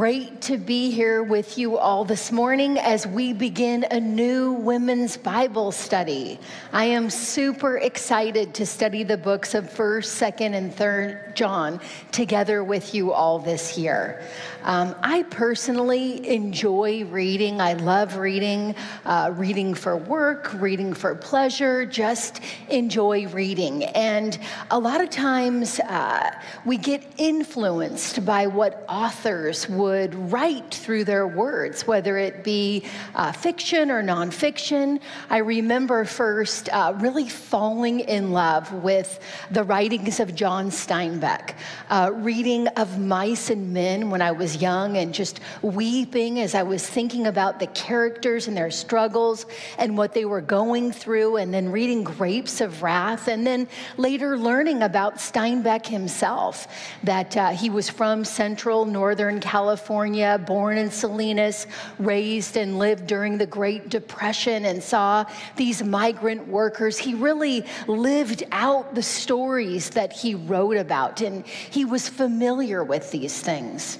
great to be here with you all this morning as we begin a new women's Bible study. I am super excited to study the books of 1st, 2nd, and 3rd John together with you all this year. Um, I personally enjoy reading. I love reading, uh, reading for work, reading for pleasure, just enjoy reading. And a lot of times uh, we get influenced by what authors would write through their words, whether it be uh, fiction or nonfiction. I remember first uh, really falling in love with the writings of John Steinbeck, uh, reading of Mice and Men when I was was young and just weeping as I was thinking about the characters and their struggles and what they were going through, and then reading Grapes of Wrath, and then later learning about Steinbeck himself, that uh, he was from central northern California, born in Salinas, raised and lived during the Great Depression, and saw these migrant workers. He really lived out the stories that he wrote about, and he was familiar with these things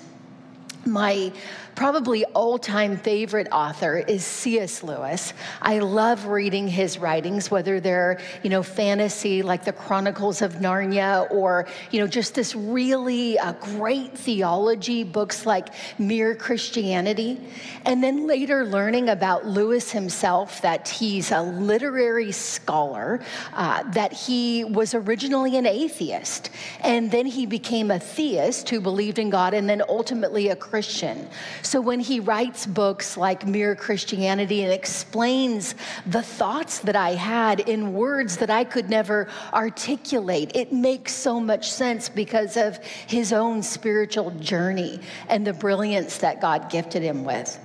my probably all-time favorite author is C.S. Lewis. I love reading his writings, whether they're, you know, fantasy like the Chronicles of Narnia or, you know, just this really uh, great theology books like Mere Christianity. And then later learning about Lewis himself, that he's a literary scholar, uh, that he was originally an atheist, and then he became a theist who believed in God, and then ultimately a Christian. So when he writes books like Mere Christianity and explains the thoughts that I had in words that I could never articulate, it makes so much sense because of his own spiritual journey and the brilliance that God gifted him with.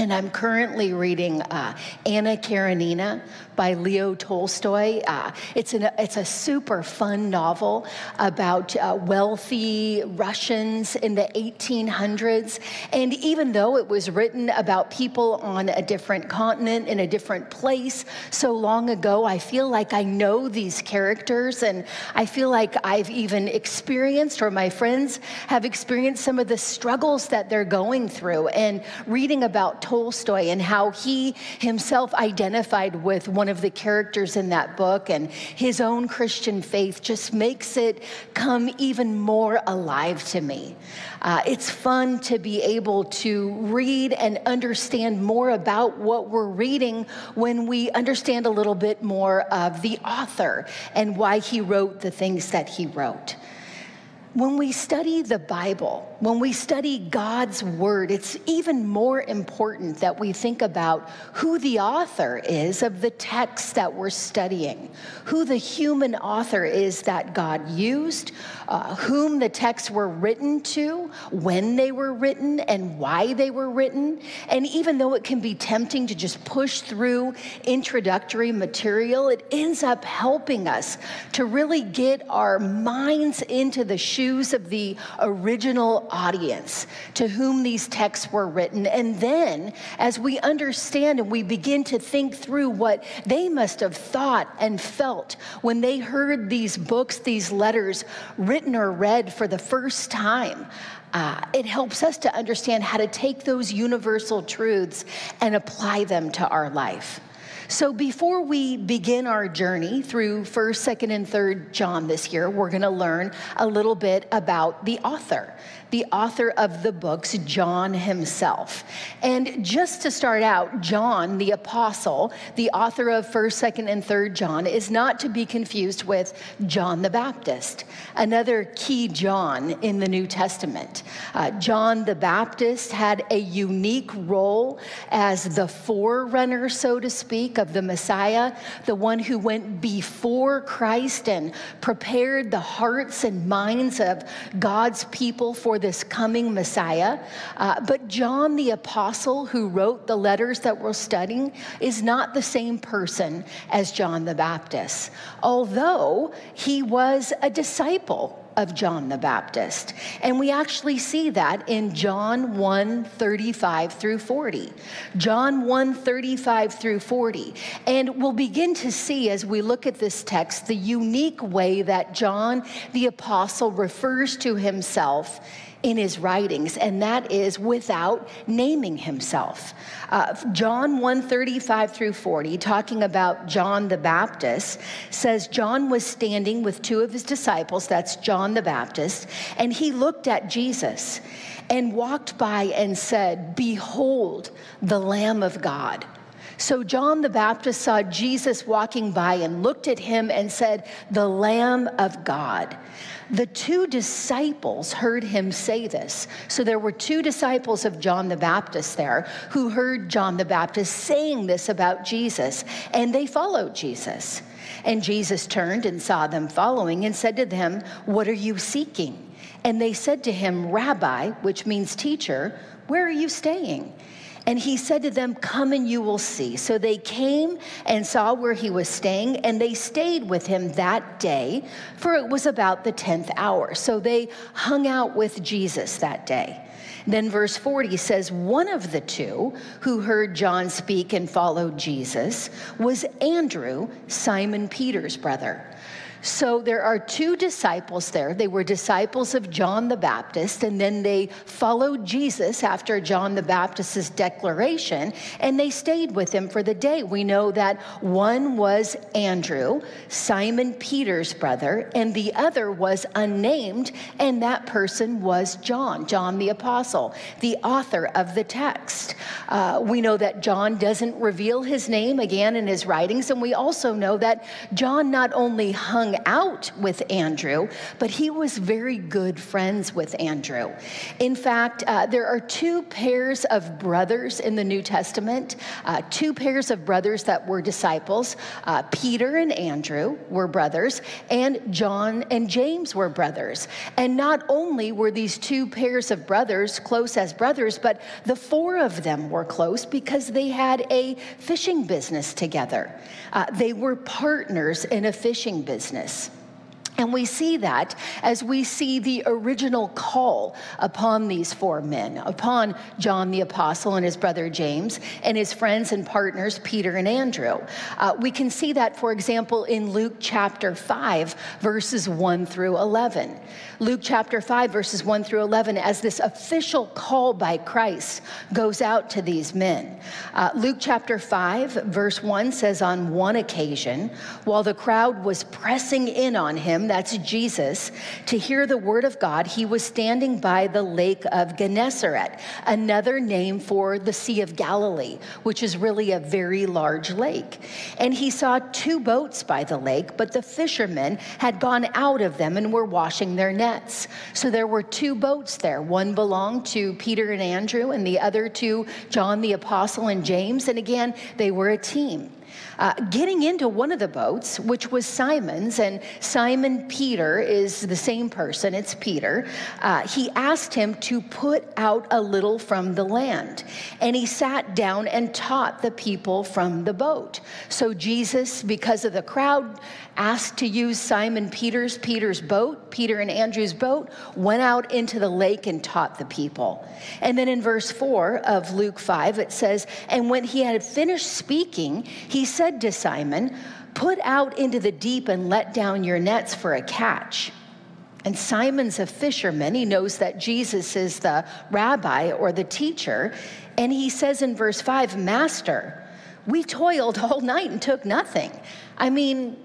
And I'm currently reading uh, Anna Karenina by Leo Tolstoy. Uh, it's, an, it's a super fun novel about uh, wealthy Russians in the 1800s. And even though it was written about people on a different continent, in a different place so long ago, I feel like I know these characters and I feel like I've even experienced, or my friends have experienced, some of the struggles that they're going through. And reading about Tolstoy and how he himself identified with one of the characters in that book and his own Christian faith just makes it come even more alive to me. Uh, it's fun to be able to read and understand more about what we're reading when we understand a little bit more of the author and why he wrote the things that he wrote. When we study the Bible, when we study God's word, it's even more important that we think about who the author is of the text that we're studying, who the human author is that God used, uh, whom the texts were written to, when they were written, and why they were written. And even though it can be tempting to just push through introductory material, it ends up helping us to really get our minds into the shoes of the original audience to whom these texts were written. And then, as we understand and we begin to think through what they must have thought and felt when they heard these books, these letters written or read for the first time, uh, it helps us to understand how to take those universal truths and apply them to our life. So before we begin our journey through 1st, 2nd, and 3rd John this year, we're going to learn a little bit about the author the author of the books, John himself. And just to start out, John, the apostle, the author of 1st, 2nd, and 3rd John, is not to be confused with John the Baptist, another key John in the New Testament. Uh, John the Baptist had a unique role as the forerunner, so to speak, of the Messiah, the one who went before Christ and prepared the hearts and minds of God's people for this coming Messiah. Uh, but John the Apostle, who wrote the letters that we're studying, is not the same person as John the Baptist, although he was a disciple of John the Baptist. And we actually see that in John 1 35 through 40. John 1 35 through 40. And we'll begin to see as we look at this text the unique way that John the Apostle refers to himself in his writings, and that is without naming himself. Uh, John 135 through 40, talking about John the Baptist, says John was standing with two of his disciples, that's John the Baptist, and he looked at Jesus and walked by and said, Behold the Lamb of God so John the Baptist saw Jesus walking by and looked at him and said, The Lamb of God. The two disciples heard him say this. So there were two disciples of John the Baptist there who heard John the Baptist saying this about Jesus, and they followed Jesus. And Jesus turned and saw them following and said to them, What are you seeking? And they said to him, Rabbi, which means teacher, where are you staying? And he said to them, Come and you will see. So they came and saw where he was staying, and they stayed with him that day, for it was about the 10th hour. So they hung out with Jesus that day. Then verse 40 says, One of the two who heard John speak and followed Jesus was Andrew, Simon Peter's brother. So there are two disciples there. They were disciples of John the Baptist, and then they followed Jesus after John the Baptist's declaration, and they stayed with him for the day. We know that one was Andrew, Simon Peter's brother, and the other was unnamed, and that person was John, John the Apostle, the author of the text. Uh, we know that John doesn't reveal his name again in his writings, and we also know that John not only hung hung out with Andrew, but he was very good friends with Andrew. In fact, uh, there are two pairs of brothers in the New Testament, uh, two pairs of brothers that were disciples. Uh, Peter and Andrew were brothers, and John and James were brothers. And not only were these two pairs of brothers close as brothers, but the four of them were close because they had a fishing business together. Uh, they were partners in a fishing business business. And we see that as we see the original call upon these four men, upon John the Apostle and his brother James, and his friends and partners, Peter and Andrew. Uh, we can see that, for example, in Luke chapter 5, verses 1 through 11. Luke chapter 5, verses 1 through 11, as this official call by Christ goes out to these men. Uh, Luke chapter 5, verse 1 says, On one occasion, while the crowd was pressing in on him, that's Jesus, to hear the word of God, he was standing by the lake of Gennesaret, another name for the Sea of Galilee, which is really a very large lake. And he saw two boats by the lake, but the fishermen had gone out of them and were washing their nets. So there were two boats there. One belonged to Peter and Andrew, and the other to John the Apostle and James. And again, they were a team uh, getting into one of the boats, which was Simon's, and Simon Peter is the same person, it's Peter. Uh, he asked him to put out a little from the land. And he sat down and taught the people from the boat. So Jesus, because of the crowd, asked to use Simon Peter's Peter's boat, Peter and Andrew's boat, went out into the lake and taught the people. And then in verse 4 of Luke 5 it says, "And when he had finished speaking, he said to Simon, "Put out into the deep and let down your nets for a catch." And Simon's a fisherman. He knows that Jesus is the rabbi or the teacher. And he says in verse 5, Master, we toiled all night and took nothing. I mean,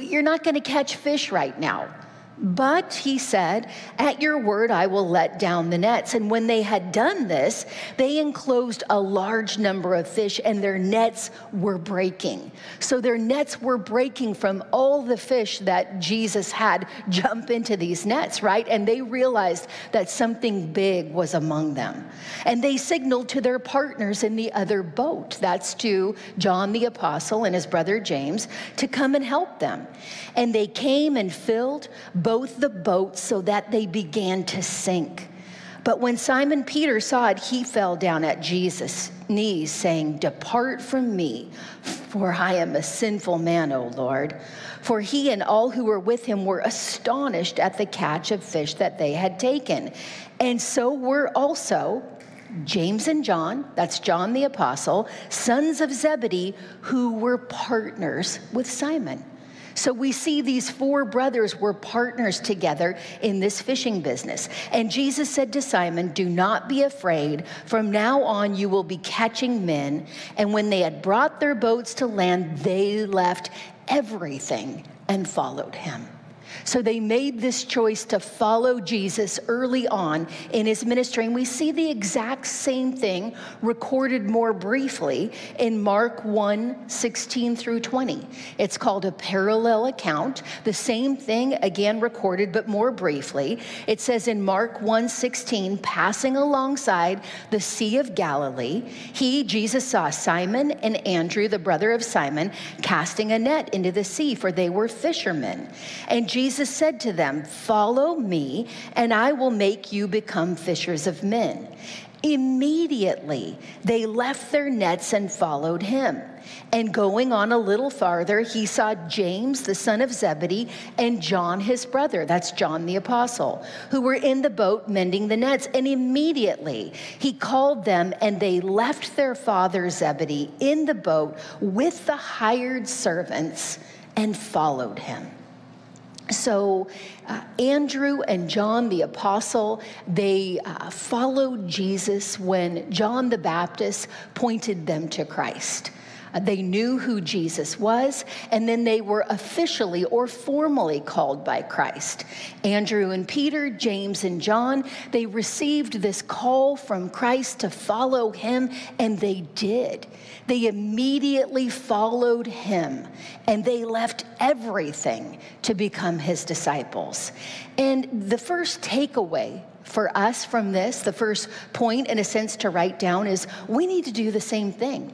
you're not going to catch fish right now. But he said, At your word, I will let down the nets. And when they had done this, they enclosed a large number of fish, and their nets were breaking. So their nets were breaking from all the fish that Jesus had jump into these nets, right? And they realized that something big was among them. And they signaled to their partners in the other boat, that's to John the Apostle and his brother James, to come and help them. And they came and filled both the boats so that they began to sink. But when Simon Peter saw it, he fell down at Jesus' knees, saying, Depart from me, for I am a sinful man, O Lord. For he and all who were with him were astonished at the catch of fish that they had taken. And so were also James and John, that's John the Apostle, sons of Zebedee, who were partners with Simon. So we see these four brothers were partners together in this fishing business. And Jesus said to Simon, Do not be afraid. From now on, you will be catching men. And when they had brought their boats to land, they left everything and followed him. So they made this choice to follow Jesus early on in his ministry. And we see the exact same thing recorded more briefly in Mark 1 16 through 20. It's called a parallel account. The same thing again recorded, but more briefly. It says in Mark 1 16, passing alongside the Sea of Galilee, he, Jesus, saw Simon and Andrew, the brother of Simon, casting a net into the sea, for they were fishermen. And Jesus Jesus said to them, Follow me, and I will make you become fishers of men. Immediately, they left their nets and followed him. And going on a little farther, he saw James, the son of Zebedee, and John, his brother, that's John the apostle, who were in the boat mending the nets. And immediately he called them, and they left their father Zebedee in the boat with the hired servants and followed him. So, uh, Andrew and John the apostle, they uh, followed Jesus when John the Baptist pointed them to Christ. They knew who Jesus was, and then they were officially or formally called by Christ. Andrew and Peter, James and John, they received this call from Christ to follow him, and they did. They immediately followed him, and they left everything to become his disciples. And the first takeaway for us from this, the first point, in a sense, to write down is we need to do the same thing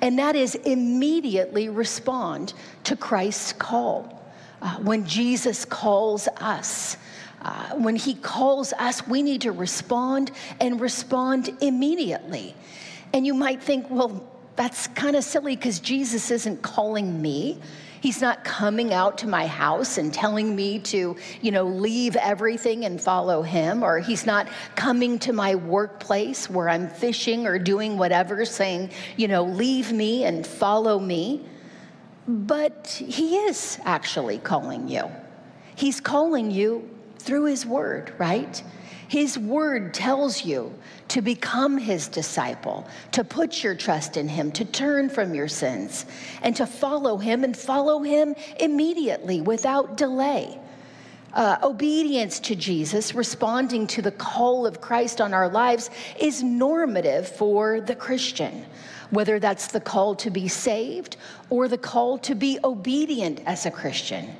and that is immediately respond to Christ's call. Uh, when Jesus calls us, uh, when he calls us, we need to respond and respond immediately. And you might think, well, that's kind of silly because Jesus isn't calling me. He's not coming out to my house and telling me to, you know, leave everything and follow him, or he's not coming to my workplace where I'm fishing or doing whatever, saying, you know, leave me and follow me. But he is actually calling you. He's calling you through his word, right? His word tells you to become his disciple, to put your trust in him, to turn from your sins, and to follow him and follow him immediately without delay. Uh, obedience to Jesus, responding to the call of Christ on our lives, is normative for the Christian, whether that's the call to be saved or the call to be obedient as a Christian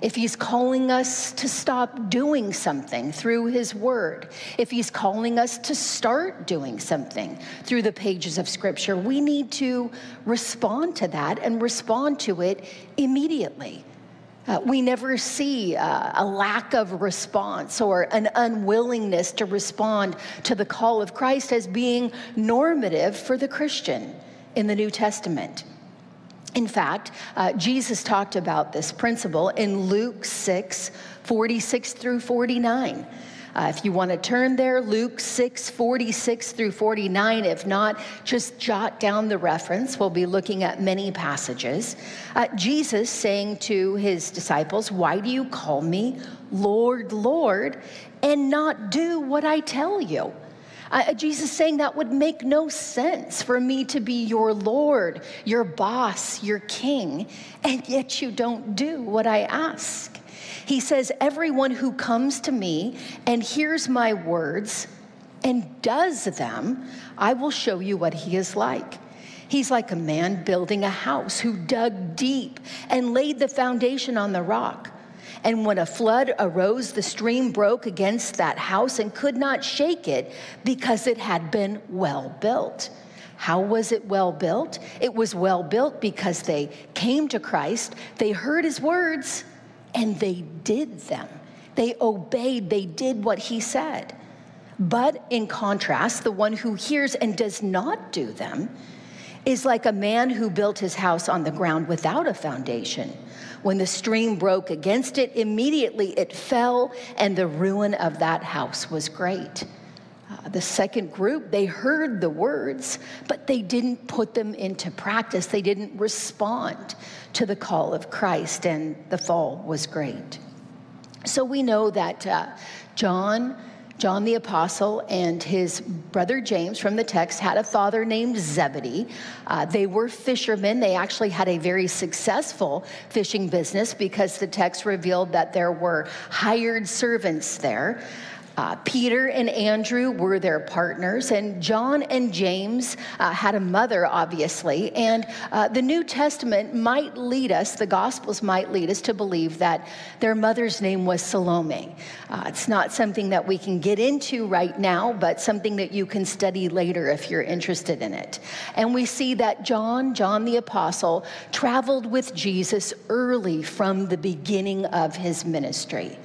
if he's calling us to stop doing something through his word, if he's calling us to start doing something through the pages of scripture, we need to respond to that and respond to it immediately. Uh, we never see uh, a lack of response or an unwillingness to respond to the call of Christ as being normative for the Christian in the New Testament. In fact, uh, Jesus talked about this principle in Luke 6 46 through 49. Uh, if you want to turn there, Luke 6, 46 through 49. If not, just jot down the reference. We'll be looking at many passages. Uh, Jesus saying to his disciples, Why do you call me Lord, Lord, and not do what I tell you? Uh, Jesus saying that would make no sense for me to be your Lord, your boss, your king, and yet you don't do what I ask. He says, Everyone who comes to me and hears my words and does them, I will show you what he is like. He's like a man building a house who dug deep and laid the foundation on the rock. And when a flood arose, the stream broke against that house and could not shake it because it had been well built. How was it well built? It was well built because they came to Christ, they heard his words, and they did them. They obeyed, they did what he said. But in contrast, the one who hears and does not do them is like a man who built his house on the ground without a foundation. When the stream broke against it, immediately it fell, and the ruin of that house was great. Uh, the second group, they heard the words, but they didn't put them into practice. They didn't respond to the call of Christ, and the fall was great. So we know that uh, John, John the Apostle, and his brother James from the text had a father named Zebedee. Uh, they were fishermen. They actually had a very successful fishing business because the text revealed that there were hired servants there. Uh, Peter and Andrew were their partners, and John and James uh, had a mother, obviously. And uh, the New Testament might lead us, the Gospels might lead us to believe that their mother's name was Salome. Uh, it's not something that we can get into right now, but something that you can study later if you're interested in it. And we see that John, John the Apostle, traveled with Jesus early from the beginning of his ministry.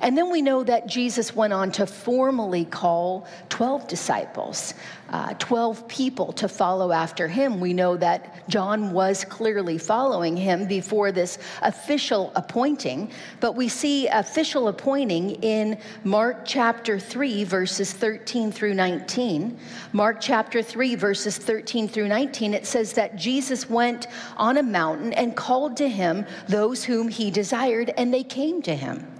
And then we know that Jesus went on to formally call 12 disciples, uh, 12 people to follow after him. We know that John was clearly following him before this official appointing, but we see official appointing in Mark chapter 3, verses 13 through 19. Mark chapter 3, verses 13 through 19, it says that Jesus went on a mountain and called to him those whom he desired, and they came to him.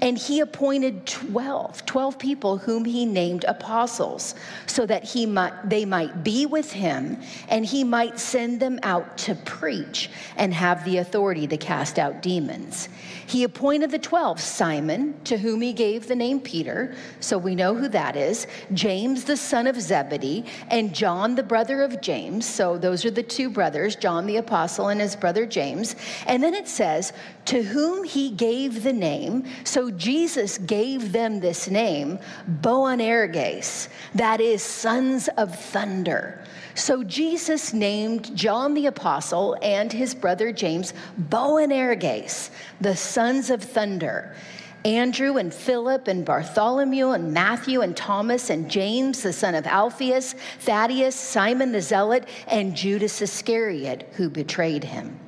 And he appointed 12, 12 people whom he named apostles, so that he might, they might be with him and he might send them out to preach and have the authority to cast out demons. He appointed the 12 Simon, to whom he gave the name Peter, so we know who that is, James, the son of Zebedee, and John, the brother of James. So those are the two brothers, John the apostle and his brother James. And then it says, to whom he gave the name. So Jesus gave them this name, Boanerges, that is, sons of thunder. So Jesus named John the Apostle and his brother James Boanerges, the sons of thunder. Andrew and Philip and Bartholomew and Matthew and Thomas and James, the son of Alphaeus, Thaddeus, Simon the Zealot, and Judas Iscariot, who betrayed him.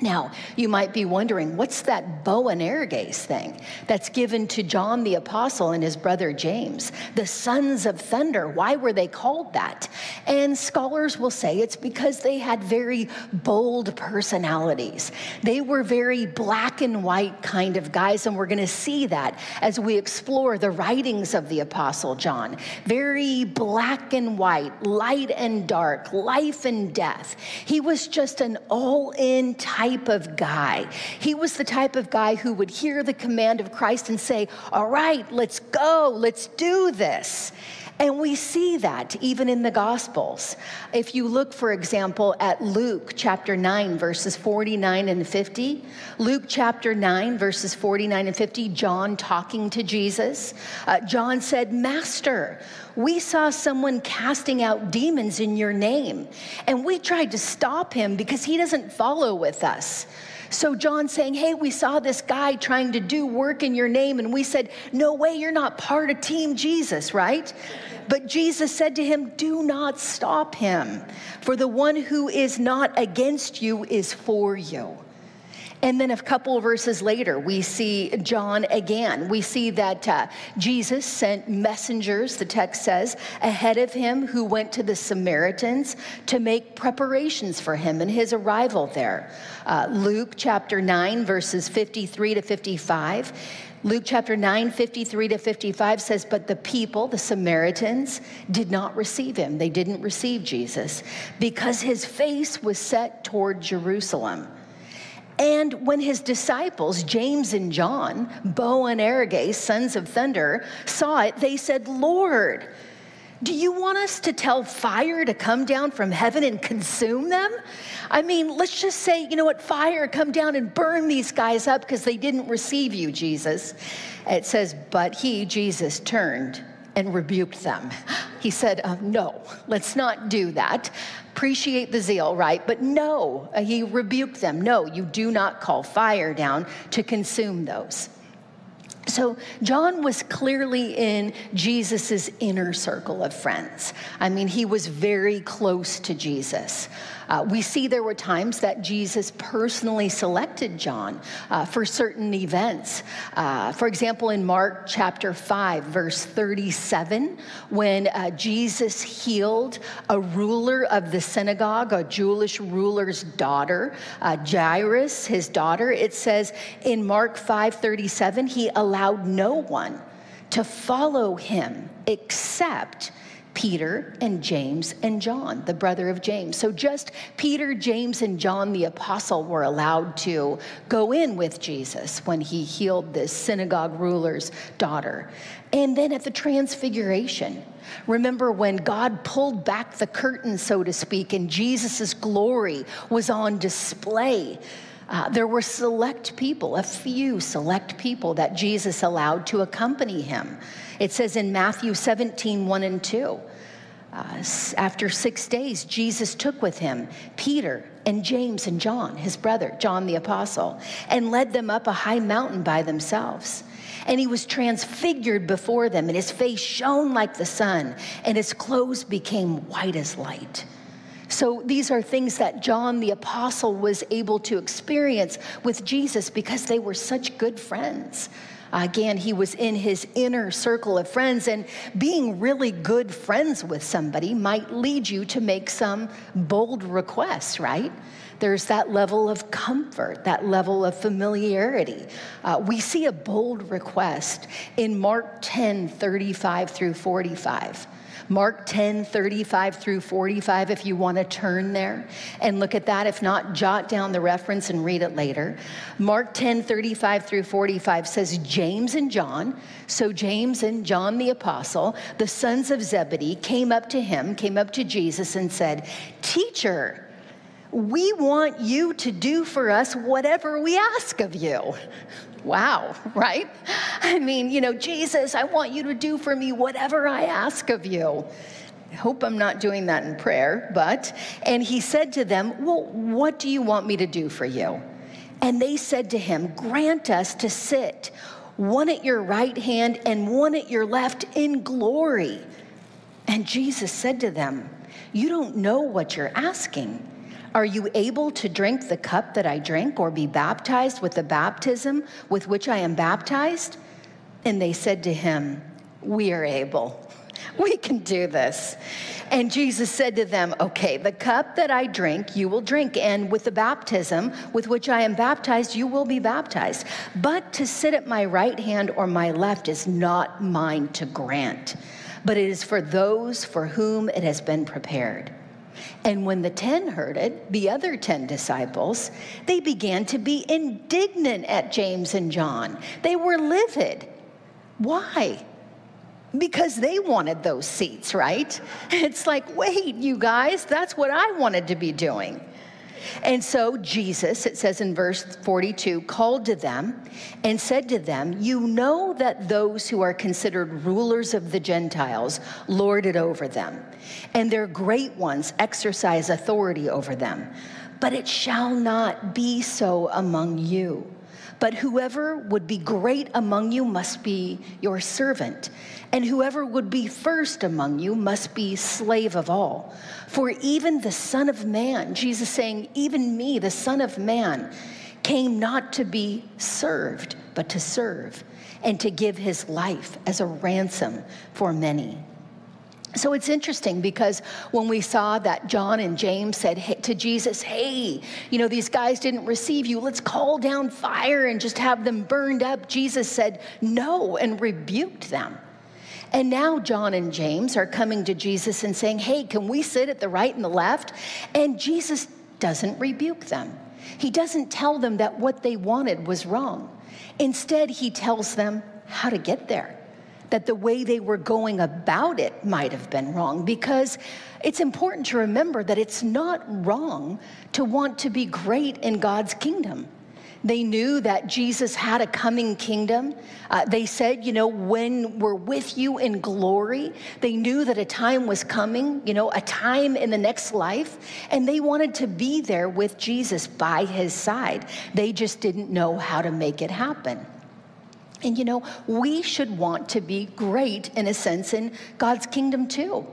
Now, you might be wondering, what's that bow and Boanerges thing that's given to John the Apostle and his brother James? The sons of thunder. Why were they called that? And scholars will say it's because they had very bold personalities. They were very black and white kind of guys, and we're going to see that as we explore the writings of the Apostle John. Very black and white, light and dark, life and death. He was just an all in type type of guy. He was the type of guy who would hear the command of Christ and say, All right, let's go, let's do this. And we see that even in the Gospels. If you look, for example, at Luke chapter 9, verses 49 and 50, Luke chapter 9, verses 49 and 50, John talking to Jesus, uh, John said, Master, we saw someone casting out demons in your name, and we tried to stop him because he doesn't follow with us. So John saying, Hey, we saw this guy trying to do work in your name, and we said, No way, you're not part of Team Jesus, right? But Jesus said to him, Do not stop him, for the one who is not against you is for you. And then a couple verses later, we see John again. We see that uh, Jesus sent messengers, the text says, ahead of him who went to the Samaritans to make preparations for him and his arrival there. Uh, Luke chapter 9, verses 53 to 55. Luke chapter 9, 53 to 55 says, But the people, the Samaritans, did not receive him. They didn't receive Jesus because his face was set toward Jerusalem. And when his disciples, James and John, Bo and Boanerges, sons of thunder, saw it, they said, Lord, do you want us to tell fire to come down from heaven and consume them? I mean, let's just say, you know what, fire, come down and burn these guys up because they didn't receive you, Jesus. It says, but he, Jesus, turned and rebuked them. He said, uh, No, let's not do that. Appreciate the zeal, right? But no, uh, he rebuked them. No, you do not call fire down to consume those. So, John was clearly in Jesus's inner circle of friends. I mean, he was very close to Jesus. Uh, we see there were times that Jesus personally selected John uh, for certain events. Uh, for example, in Mark chapter 5, verse 37, when uh, Jesus healed a ruler of the synagogue, a Jewish ruler's daughter, uh, Jairus, his daughter, it says in Mark 5:37, he allowed no one to follow him except Peter and James and John, the brother of James. So just Peter, James, and John the apostle were allowed to go in with Jesus when he healed this synagogue ruler's daughter. And then at the transfiguration, remember when God pulled back the curtain, so to speak, and Jesus' glory was on display. Uh, there were select people, a few select people that Jesus allowed to accompany him. It says in Matthew 17, 1 and 2. Uh, after six days, Jesus took with him Peter and James and John, his brother, John the Apostle, and led them up a high mountain by themselves. And he was transfigured before them, and his face shone like the sun, and his clothes became white as light. So these are things that John the Apostle was able to experience with Jesus because they were such good friends. Again, he was in his inner circle of friends, and being really good friends with somebody might lead you to make some bold requests, right? There's that level of comfort, that level of familiarity. Uh, we see a bold request in Mark 10 35 through 45. Mark 10, 35 through 45, if you want to turn there and look at that. If not, jot down the reference and read it later. Mark 10, 35 through 45 says, James and John, so James and John the apostle, the sons of Zebedee, came up to him, came up to Jesus and said, Teacher, we want you to do for us whatever we ask of you. Wow, right? I mean, you know, Jesus, I want you to do for me whatever I ask of you. I hope I'm not doing that in prayer, but, and he said to them, Well, what do you want me to do for you? And they said to him, Grant us to sit, one at your right hand and one at your left in glory. And Jesus said to them, You don't know what you're asking. Are you able to drink the cup that I drink or be baptized with the baptism with which I am baptized? And they said to him, We are able. We can do this. And Jesus said to them, Okay, the cup that I drink, you will drink, and with the baptism with which I am baptized, you will be baptized. But to sit at my right hand or my left is not mine to grant, but it is for those for whom it has been prepared. And when the ten heard it, the other ten disciples, they began to be indignant at James and John. They were livid. Why? Because they wanted those seats, right? It's like, wait, you guys, that's what I wanted to be doing. And so Jesus, it says in verse 42, called to them and said to them, You know that those who are considered rulers of the Gentiles lord it over them, and their great ones exercise authority over them. But it shall not be so among you. But whoever would be great among you must be your servant, and whoever would be first among you must be slave of all. For even the Son of Man, Jesus saying, even me, the Son of Man, came not to be served, but to serve, and to give his life as a ransom for many. So it's interesting because when we saw that John and James said to Jesus, Hey, you know, these guys didn't receive you, let's call down fire and just have them burned up, Jesus said no and rebuked them. And now John and James are coming to Jesus and saying, Hey, can we sit at the right and the left? And Jesus doesn't rebuke them. He doesn't tell them that what they wanted was wrong. Instead, he tells them how to get there that the way they were going about it might have been wrong because it's important to remember that it's not wrong to want to be great in God's kingdom. They knew that Jesus had a coming kingdom. Uh, they said, you know, when we're with you in glory, they knew that a time was coming, you know, a time in the next life, and they wanted to be there with Jesus by his side. They just didn't know how to make it happen. And you know, we should want to be great in a sense in God's kingdom too.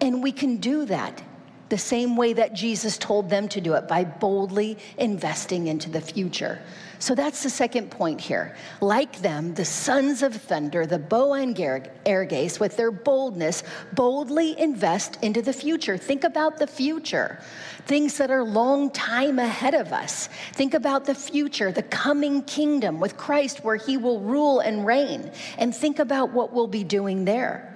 And we can do that the same way that Jesus told them to do it by boldly investing into the future. So that's the second point here. Like them, the sons of thunder, the Boanerges, with their boldness, boldly invest into the future. Think about the future, things that are long time ahead of us. Think about the future, the coming kingdom with Christ where he will rule and reign. And think about what we'll be doing there.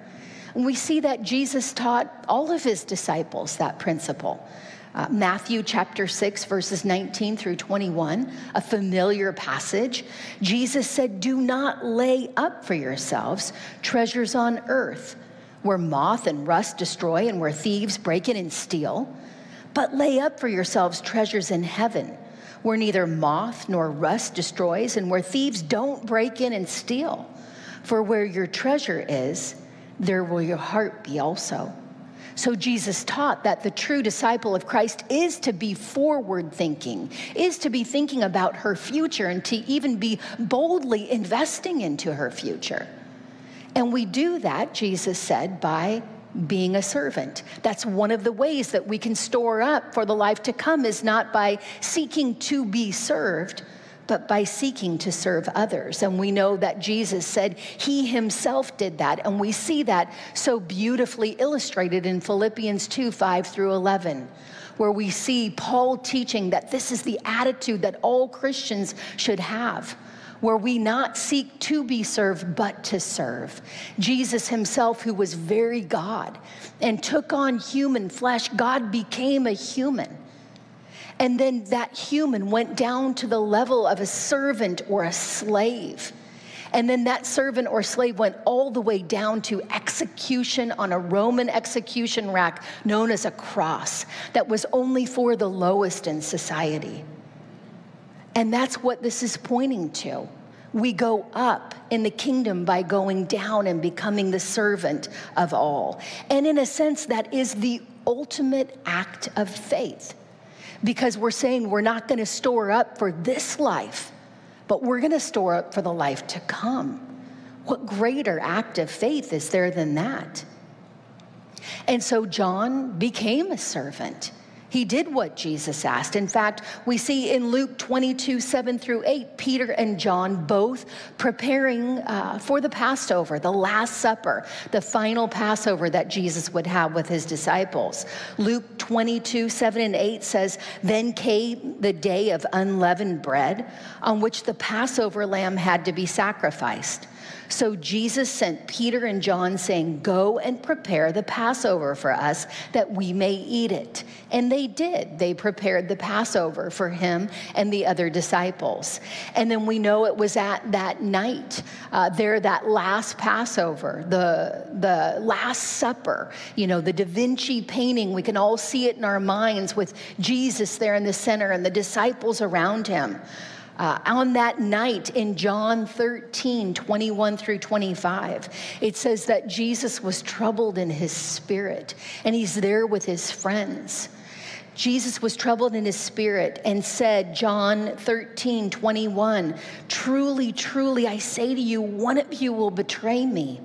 And we see that Jesus taught all of his disciples that principle. Uh, Matthew chapter 6, verses 19 through 21, a familiar passage. Jesus said, Do not lay up for yourselves treasures on earth, where moth and rust destroy and where thieves break in and steal, but lay up for yourselves treasures in heaven, where neither moth nor rust destroys and where thieves don't break in and steal. For where your treasure is, there will your heart be also. So Jesus taught that the true disciple of Christ is to be forward thinking, is to be thinking about her future and to even be boldly investing into her future. And we do that, Jesus said, by being a servant. That's one of the ways that we can store up for the life to come is not by seeking to be served, but by seeking to serve others. And we know that Jesus said he himself did that. And we see that so beautifully illustrated in Philippians 2 5 through 11, where we see Paul teaching that this is the attitude that all Christians should have where we not seek to be served, but to serve. Jesus himself, who was very God and took on human flesh, God became a human. And then that human went down to the level of a servant or a slave. And then that servant or slave went all the way down to execution on a Roman execution rack known as a cross that was only for the lowest in society. And that's what this is pointing to. We go up in the kingdom by going down and becoming the servant of all. And in a sense, that is the ultimate act of faith because we're saying we're not going to store up for this life, but we're going to store up for the life to come. What greater act of faith is there than that? And so John became a servant. He did what Jesus asked. In fact, we see in Luke 22, 7 through 8, Peter and John both preparing uh, for the Passover, the Last Supper, the final Passover that Jesus would have with his disciples. Luke 22, 7 and 8 says, Then came the day of unleavened bread on which the Passover lamb had to be sacrificed. So Jesus sent Peter and John, saying, Go and prepare the Passover for us that we may eat it. And they did. They prepared the Passover for him and the other disciples. And then we know it was at that night, uh, there, that last Passover, the, the Last Supper, you know, the Da Vinci painting. We can all see it in our minds with Jesus there in the center and the disciples around him. Uh, on that night in John 13, 21 through 25, it says that Jesus was troubled in his spirit and he's there with his friends. Jesus was troubled in his spirit and said, John 13, 21, Truly, truly, I say to you, one of you will betray me.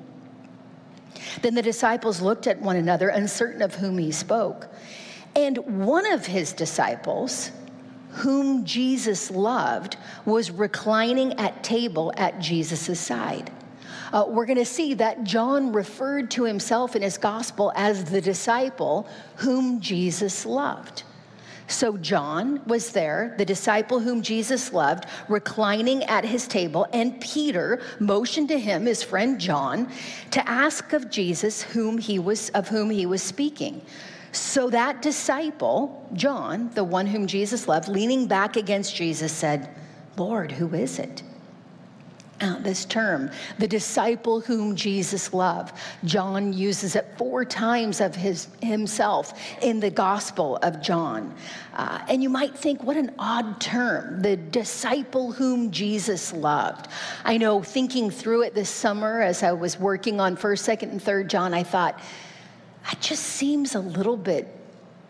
Then the disciples looked at one another, uncertain of whom he spoke. And one of his disciples, whom Jesus loved, was reclining at table at Jesus' side. Uh, we're going to see that John referred to himself in his gospel as the disciple whom Jesus loved. So John was there, the disciple whom Jesus loved, reclining at his table, and Peter motioned to him, his friend John, to ask of Jesus whom he was of whom he was speaking. So that disciple, John, the one whom Jesus loved, leaning back against Jesus, said, Lord, who is it? Uh, this term, the disciple whom Jesus loved. John uses it four times of his himself in the Gospel of John. Uh, and you might think, what an odd term, the disciple whom Jesus loved. I know thinking through it this summer as I was working on 1st, 2nd, and 3rd John, I thought, that just seems a little bit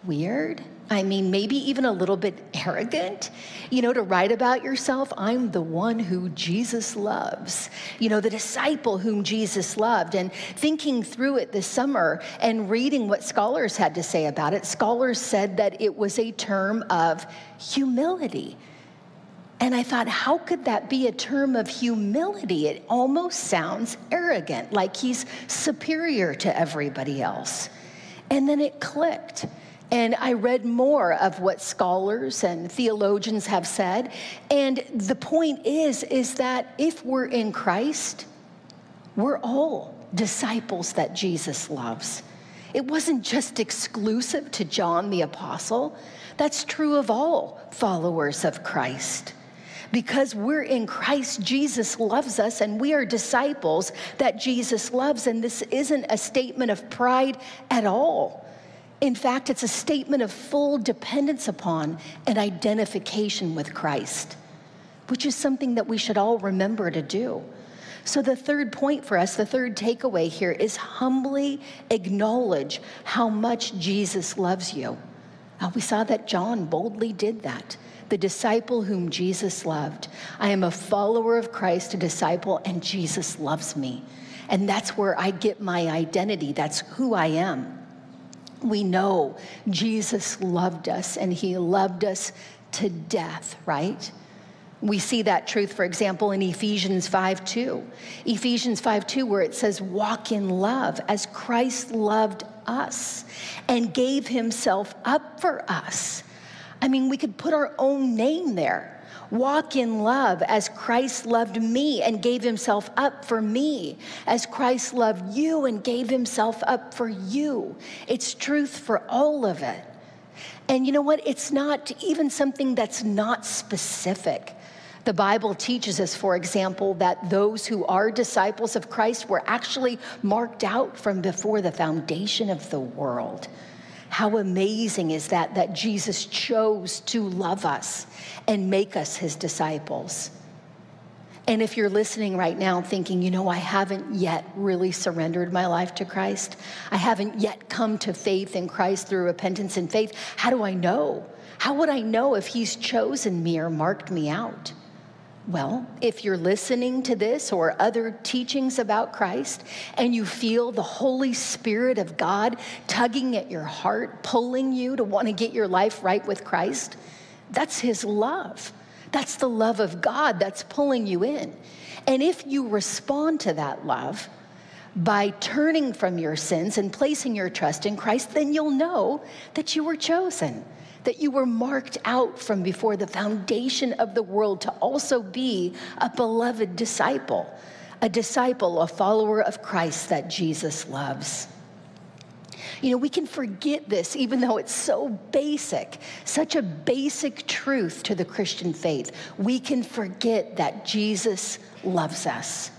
weird. I mean, maybe even a little bit arrogant, you know, to write about yourself, I'm the one who Jesus loves, you know, the disciple whom Jesus loved. And thinking through it this summer and reading what scholars had to say about it, scholars said that it was a term of humility. And I thought, how could that be a term of humility? It almost sounds arrogant, like he's superior to everybody else. And then it clicked. And I read more of what scholars and theologians have said. And the point is, is that if we're in Christ, we're all disciples that Jesus loves. It wasn't just exclusive to John the Apostle. That's true of all followers of Christ. Because we're in Christ, Jesus loves us, and we are disciples that Jesus loves. And this isn't a statement of pride at all. In fact, it's a statement of full dependence upon and identification with Christ, which is something that we should all remember to do. So, the third point for us, the third takeaway here is humbly acknowledge how much Jesus loves you. We saw that John boldly did that. The disciple whom Jesus loved. I am a follower of Christ, a disciple, and Jesus loves me. And that's where I get my identity. That's who I am we know Jesus loved us and he loved us to death, right? We see that truth, for example, in Ephesians 5 2. Ephesians 5 2, where it says, Walk in love as Christ loved us and gave himself up for us. I mean, we could put our own name there. Walk in love as Christ loved me and gave himself up for me, as Christ loved you and gave himself up for you. It's truth for all of it. And you know what? It's not even something that's not specific. The Bible teaches us, for example, that those who are disciples of Christ were actually marked out from before the foundation of the world. How amazing is that, that Jesus chose to love us and make us his disciples. And if you're listening right now thinking, you know, I haven't yet really surrendered my life to Christ, I haven't yet come to faith in Christ through repentance and faith, how do I know? How would I know if he's chosen me or marked me out? Well, if you're listening to this or other teachings about Christ and you feel the Holy Spirit of God tugging at your heart, pulling you to want to get your life right with Christ, that's His love. That's the love of God that's pulling you in. And if you respond to that love by turning from your sins and placing your trust in Christ, then you'll know that you were chosen that you were marked out from before the foundation of the world to also be a beloved disciple, a disciple, a follower of Christ that Jesus loves. You know, we can forget this even though it's so basic, such a basic truth to the Christian faith. We can forget that Jesus loves us.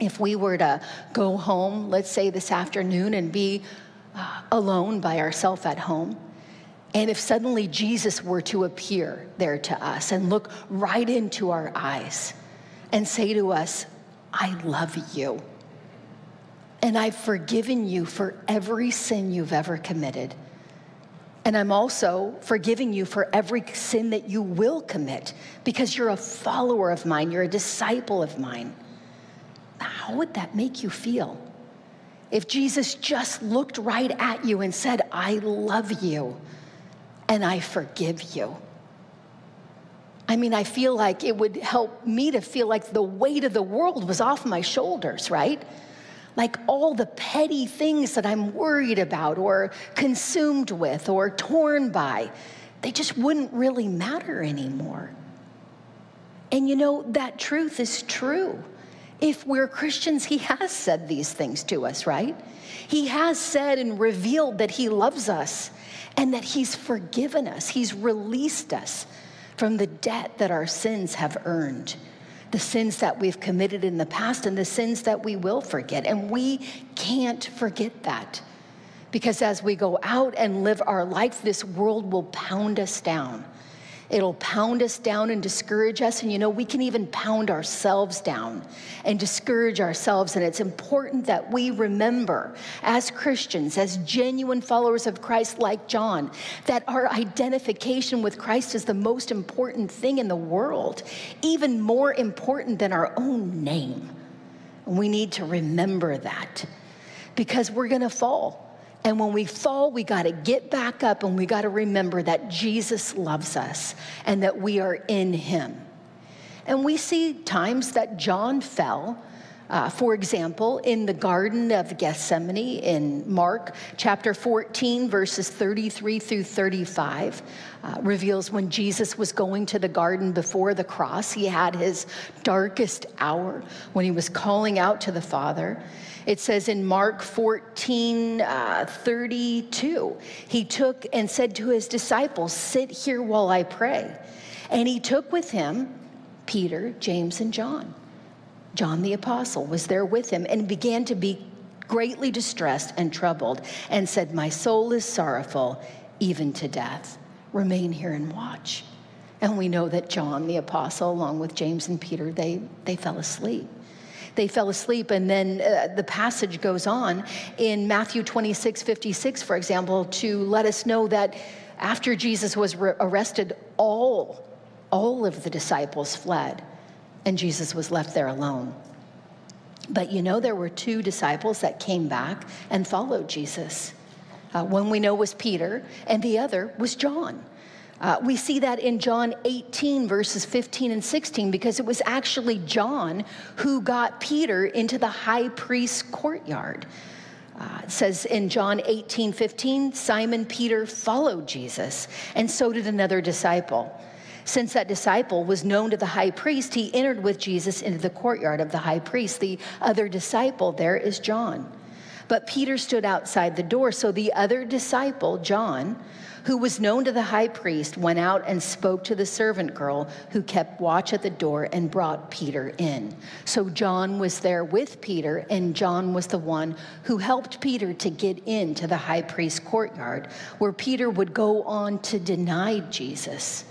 If we were to go home, let's say this afternoon, and be uh, alone by ourselves at home, and if suddenly Jesus were to appear there to us and look right into our eyes and say to us, I love you. And I've forgiven you for every sin you've ever committed. And I'm also forgiving you for every sin that you will commit because you're a follower of mine, you're a disciple of mine. How would that make you feel? If Jesus just looked right at you and said, I love you and I forgive you. I mean, I feel like it would help me to feel like the weight of the world was off my shoulders, right? Like all the petty things that I'm worried about or consumed with or torn by, they just wouldn't really matter anymore. And you know, that truth is true. If we're Christians, He has said these things to us, right? He has said and revealed that He loves us and that He's forgiven us, He's released us from the debt that our sins have earned, the sins that we've committed in the past, and the sins that we will forget. And we can't forget that. Because as we go out and live our life, this world will pound us down. It'll pound us down and discourage us. And you know, we can even pound ourselves down and discourage ourselves. And it's important that we remember, as Christians, as genuine followers of Christ like John, that our identification with Christ is the most important thing in the world, even more important than our own name. We need to remember that because we're going to fall. And when we fall, we got to get back up and we got to remember that Jesus loves us and that we are in him. And we see times that John fell. Uh, for example, in the Garden of Gethsemane in Mark chapter 14, verses 33 through 35, uh, reveals when Jesus was going to the garden before the cross. He had his darkest hour when he was calling out to the Father. It says in Mark 14 uh, 32, he took and said to his disciples, Sit here while I pray. And he took with him Peter, James, and John. John the apostle was there with him and began to be greatly distressed and troubled and said, My soul is sorrowful, even to death. Remain here and watch. And we know that John the apostle, along with James and Peter, they, they fell asleep they fell asleep. And then uh, the passage goes on in Matthew 26, 56, for example, to let us know that after Jesus was re- arrested, all, all of the disciples fled, and Jesus was left there alone. But you know, there were two disciples that came back and followed Jesus. Uh, one we know was Peter, and the other was John. Uh, we see that in John 18, verses 15 and 16, because it was actually John who got Peter into the high priest's courtyard. Uh, it says in John 18, 15, Simon Peter followed Jesus, and so did another disciple. Since that disciple was known to the high priest, he entered with Jesus into the courtyard of the high priest. The other disciple there is John. But Peter stood outside the door, so the other disciple, John, who was known to the high priest, went out and spoke to the servant girl who kept watch at the door and brought Peter in. So John was there with Peter, and John was the one who helped Peter to get into the high priest's courtyard, where Peter would go on to deny Jesus.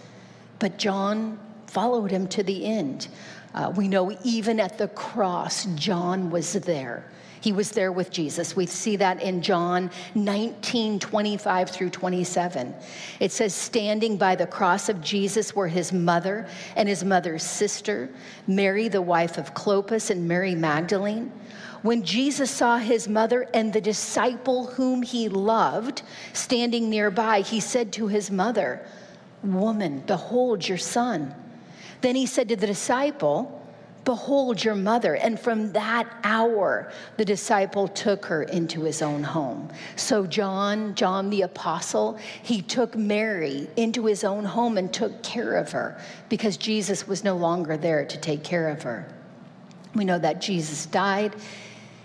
But John followed him to the end. Uh, we know even at the cross, John was there. He was there with Jesus. We see that in John 19, 25 through 27. It says, Standing by the cross of Jesus were his mother and his mother's sister, Mary, the wife of Clopas, and Mary Magdalene. When Jesus saw his mother and the disciple whom he loved standing nearby, he said to his mother, Woman, behold your son. Then he said to the disciple, Behold your mother. And from that hour, the disciple took her into his own home. So, John, John the apostle, he took Mary into his own home and took care of her because Jesus was no longer there to take care of her. We know that Jesus died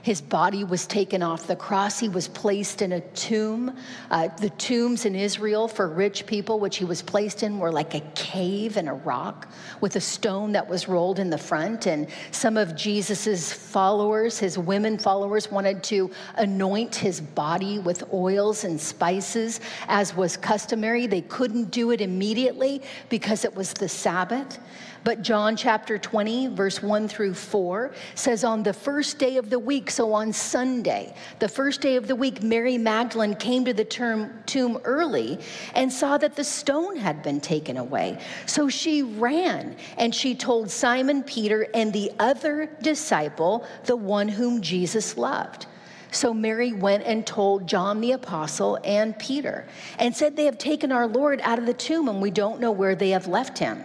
his body was taken off the cross. He was placed in a tomb. Uh, the tombs in Israel for rich people, which he was placed in, were like a cave in a rock with a stone that was rolled in the front. And some of Jesus's followers, his women followers, wanted to anoint his body with oils and spices, as was customary. They couldn't do it immediately because it was the Sabbath. But John chapter 20, verse 1 through 4 says, On the first day of the week, so on Sunday, the first day of the week, Mary Magdalene came to the term, tomb early and saw that the stone had been taken away. So she ran and she told Simon Peter and the other disciple, the one whom Jesus loved. So Mary went and told John the apostle and Peter and said, They have taken our Lord out of the tomb and we don't know where they have left him.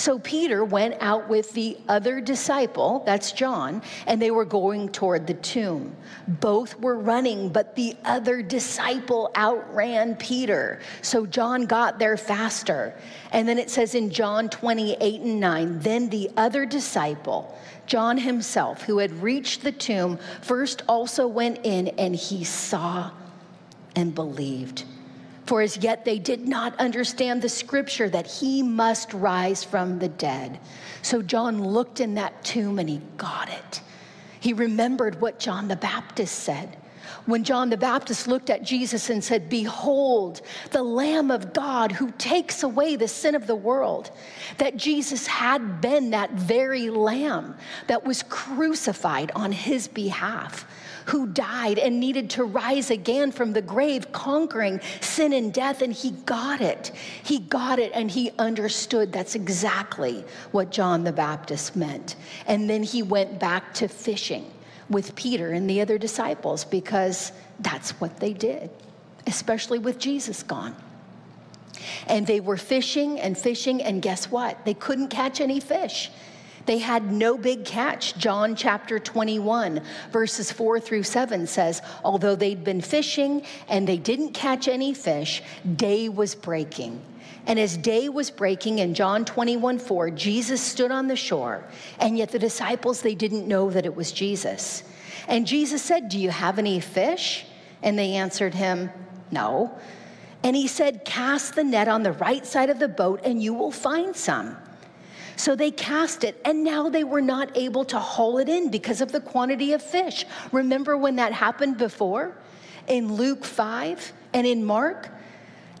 So Peter went out with the other disciple, that's John, and they were going toward the tomb. Both were running, but the other disciple outran Peter. So John got there faster. And then it says in John 28 and 9, then the other disciple, John himself, who had reached the tomb, first also went in and he saw and believed for as yet they did not understand the scripture that he must rise from the dead. So John looked in that tomb and he got it. He remembered what John the Baptist said when John the Baptist looked at Jesus and said, Behold, the Lamb of God who takes away the sin of the world, that Jesus had been that very Lamb that was crucified on his behalf, who died and needed to rise again from the grave, conquering sin and death, and he got it. He got it and he understood that's exactly what John the Baptist meant. And then he went back to fishing with Peter and the other disciples because that's what they did, especially with Jesus gone. And they were fishing and fishing, and guess what? They couldn't catch any fish. They had no big catch. John chapter 21, verses 4 through 7 says, Although they'd been fishing and they didn't catch any fish, day was breaking. And as day was breaking in John 21 4, Jesus stood on the shore, and yet the disciples, they didn't know that it was Jesus. And Jesus said, Do you have any fish? And they answered him, No. And he said, Cast the net on the right side of the boat, and you will find some. So they cast it, and now they were not able to haul it in because of the quantity of fish. Remember when that happened before? In Luke 5 and in Mark?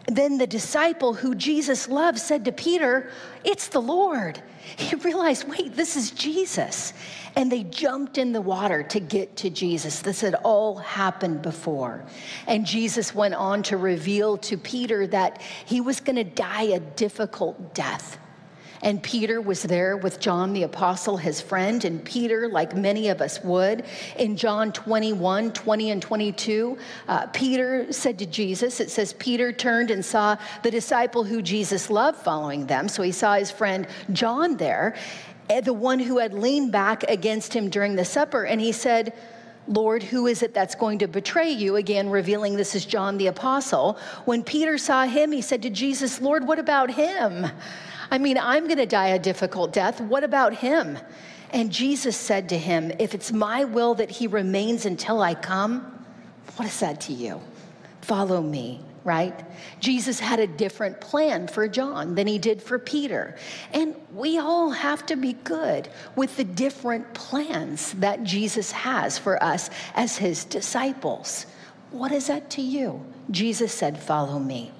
Then the disciple who Jesus loved said to Peter, It's the Lord. He realized, wait, this is Jesus. And they jumped in the water to get to Jesus. This had all happened before. And Jesus went on to reveal to Peter that he was going to die a difficult death. And Peter was there with John the Apostle, his friend. And Peter, like many of us would, in John 21 20 and 22, uh, Peter said to Jesus, it says, Peter turned and saw the disciple who Jesus loved following them. So he saw his friend John there, eh, the one who had leaned back against him during the supper. And he said, Lord, who is it that's going to betray you? Again, revealing this is John the Apostle. When Peter saw him, he said to Jesus, Lord, what about him? I mean, I'm going to die a difficult death. What about him? And Jesus said to him, If it's my will that he remains until I come, what is that to you? Follow me, right? Jesus had a different plan for John than he did for Peter. And we all have to be good with the different plans that Jesus has for us as his disciples. What is that to you? Jesus said, Follow me.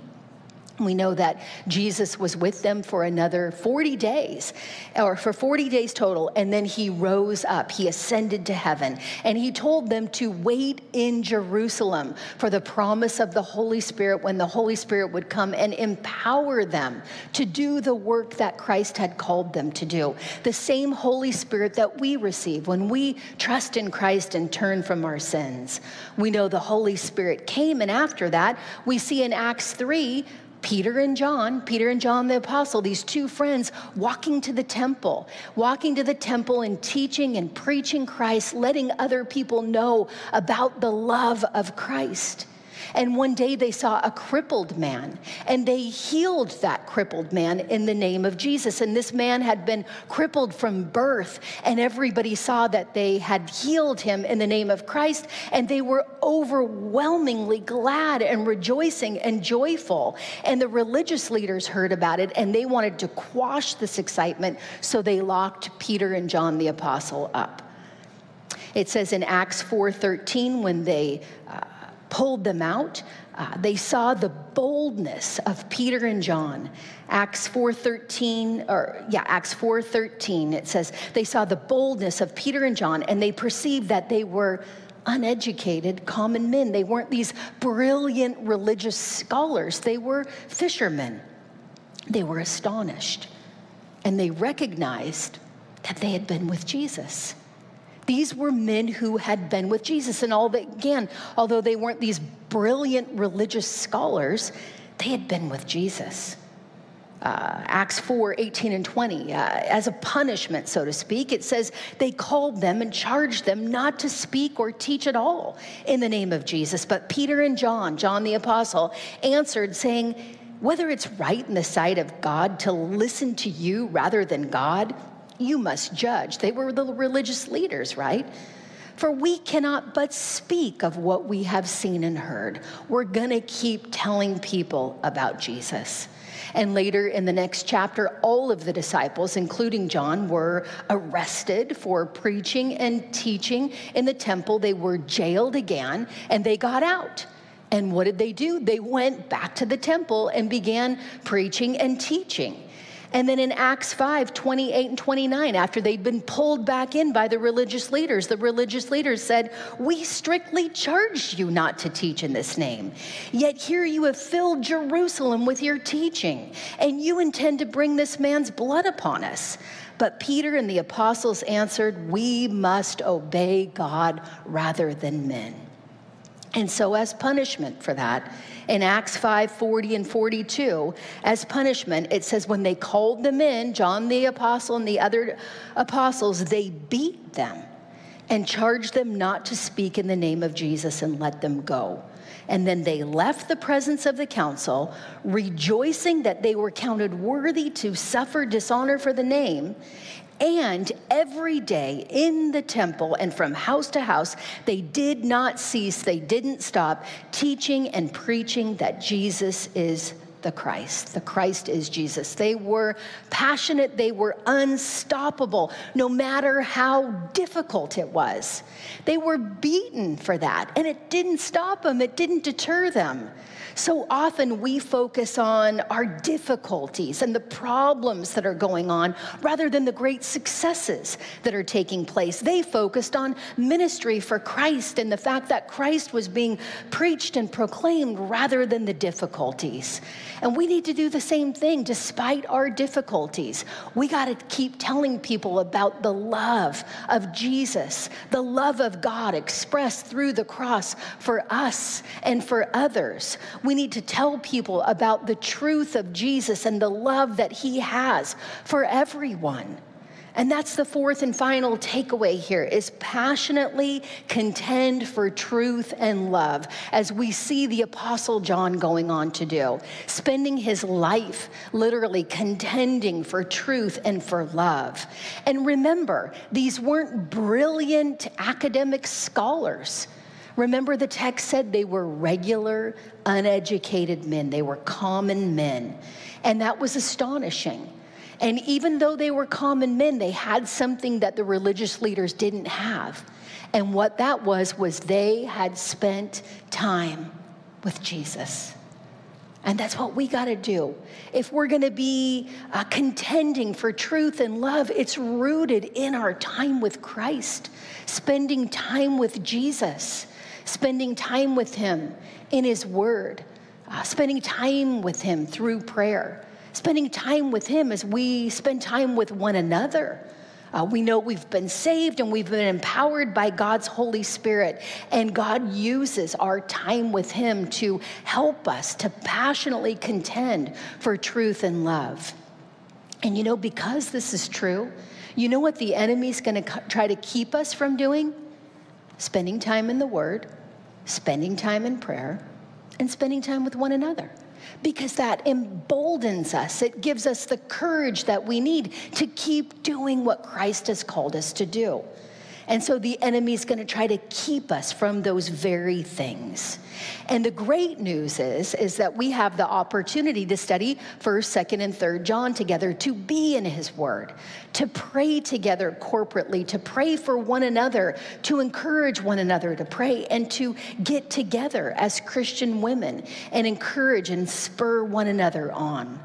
We know that Jesus was with them for another 40 days, or for 40 days total, and then he rose up. He ascended to heaven, and he told them to wait in Jerusalem for the promise of the Holy Spirit when the Holy Spirit would come and empower them to do the work that Christ had called them to do. The same Holy Spirit that we receive when we trust in Christ and turn from our sins. We know the Holy Spirit came, and after that, we see in Acts 3 Peter and John, Peter and John the apostle, these two friends walking to the temple, walking to the temple and teaching and preaching Christ, letting other people know about the love of Christ. And one day they saw a crippled man, and they healed that crippled man in the name of Jesus. And this man had been crippled from birth, and everybody saw that they had healed him in the name of Christ, and they were overwhelmingly glad and rejoicing and joyful. And the religious leaders heard about it, and they wanted to quash this excitement, so they locked Peter and John the apostle up. It says in Acts 4:13 when they uh, pulled them out. Uh, they saw the boldness of Peter and John. Acts 4:13 or yeah, Acts 4:13 it says they saw the boldness of Peter and John and they perceived that they were uneducated common men. They weren't these brilliant religious scholars. They were fishermen. They were astonished and they recognized that they had been with Jesus. These were men who had been with Jesus. And all that, again, although they weren't these brilliant religious scholars, they had been with Jesus. Uh, Acts 4 18 and 20, uh, as a punishment, so to speak, it says they called them and charged them not to speak or teach at all in the name of Jesus. But Peter and John, John the apostle, answered, saying, Whether it's right in the sight of God to listen to you rather than God, you must judge. They were the religious leaders, right? For we cannot but speak of what we have seen and heard. We're going to keep telling people about Jesus. And later in the next chapter, all of the disciples, including John, were arrested for preaching and teaching in the temple. They were jailed again and they got out. And what did they do? They went back to the temple and began preaching and teaching. And then in Acts 5 28 and 29, after they'd been pulled back in by the religious leaders, the religious leaders said, We strictly charged you not to teach in this name. Yet here you have filled Jerusalem with your teaching, and you intend to bring this man's blood upon us. But Peter and the apostles answered, We must obey God rather than men. And so, as punishment for that, in Acts 5 40 and 42, as punishment, it says, when they called them in, John the apostle and the other apostles, they beat them and charged them not to speak in the name of Jesus and let them go. And then they left the presence of the council, rejoicing that they were counted worthy to suffer dishonor for the name. And every day in the temple and from house to house, they did not cease, they didn't stop teaching and preaching that Jesus is the Christ. The Christ is Jesus. They were passionate, they were unstoppable, no matter how difficult it was. They were beaten for that, and it didn't stop them, it didn't deter them. So often we focus on our difficulties and the problems that are going on rather than the great successes that are taking place. They focused on ministry for Christ and the fact that Christ was being preached and proclaimed rather than the difficulties. And we need to do the same thing despite our difficulties. We got to keep telling people about the love of Jesus, the love of God expressed through the cross for us and for others. We need to tell people about the truth of Jesus and the love that he has for everyone. And that's the fourth and final takeaway here is passionately contend for truth and love as we see the apostle John going on to do, spending his life literally contending for truth and for love. And remember, these weren't brilliant academic scholars. Remember, the text said they were regular, uneducated men. They were common men. And that was astonishing. And even though they were common men, they had something that the religious leaders didn't have. And what that was, was they had spent time with Jesus. And that's what we got to do. If we're going to be uh, contending for truth and love, it's rooted in our time with Christ, spending time with Jesus spending time with Him in His Word, uh, spending time with Him through prayer, spending time with Him as we spend time with one another. Uh, we know we've been saved and we've been empowered by God's Holy Spirit, and God uses our time with Him to help us to passionately contend for truth and love. And you know, because this is true, you know what the enemy's gonna try to keep us from doing? Spending time in the Word, spending time in prayer, and spending time with one another. Because that emboldens us. It gives us the courage that we need to keep doing what Christ has called us to do. And so the enemy is going to try to keep us from those very things. And the great news is, is that we have the opportunity to study 1st, 2nd, and 3rd John together, to be in his word, to pray together corporately, to pray for one another, to encourage one another to pray, and to get together as Christian women and encourage and spur one another on.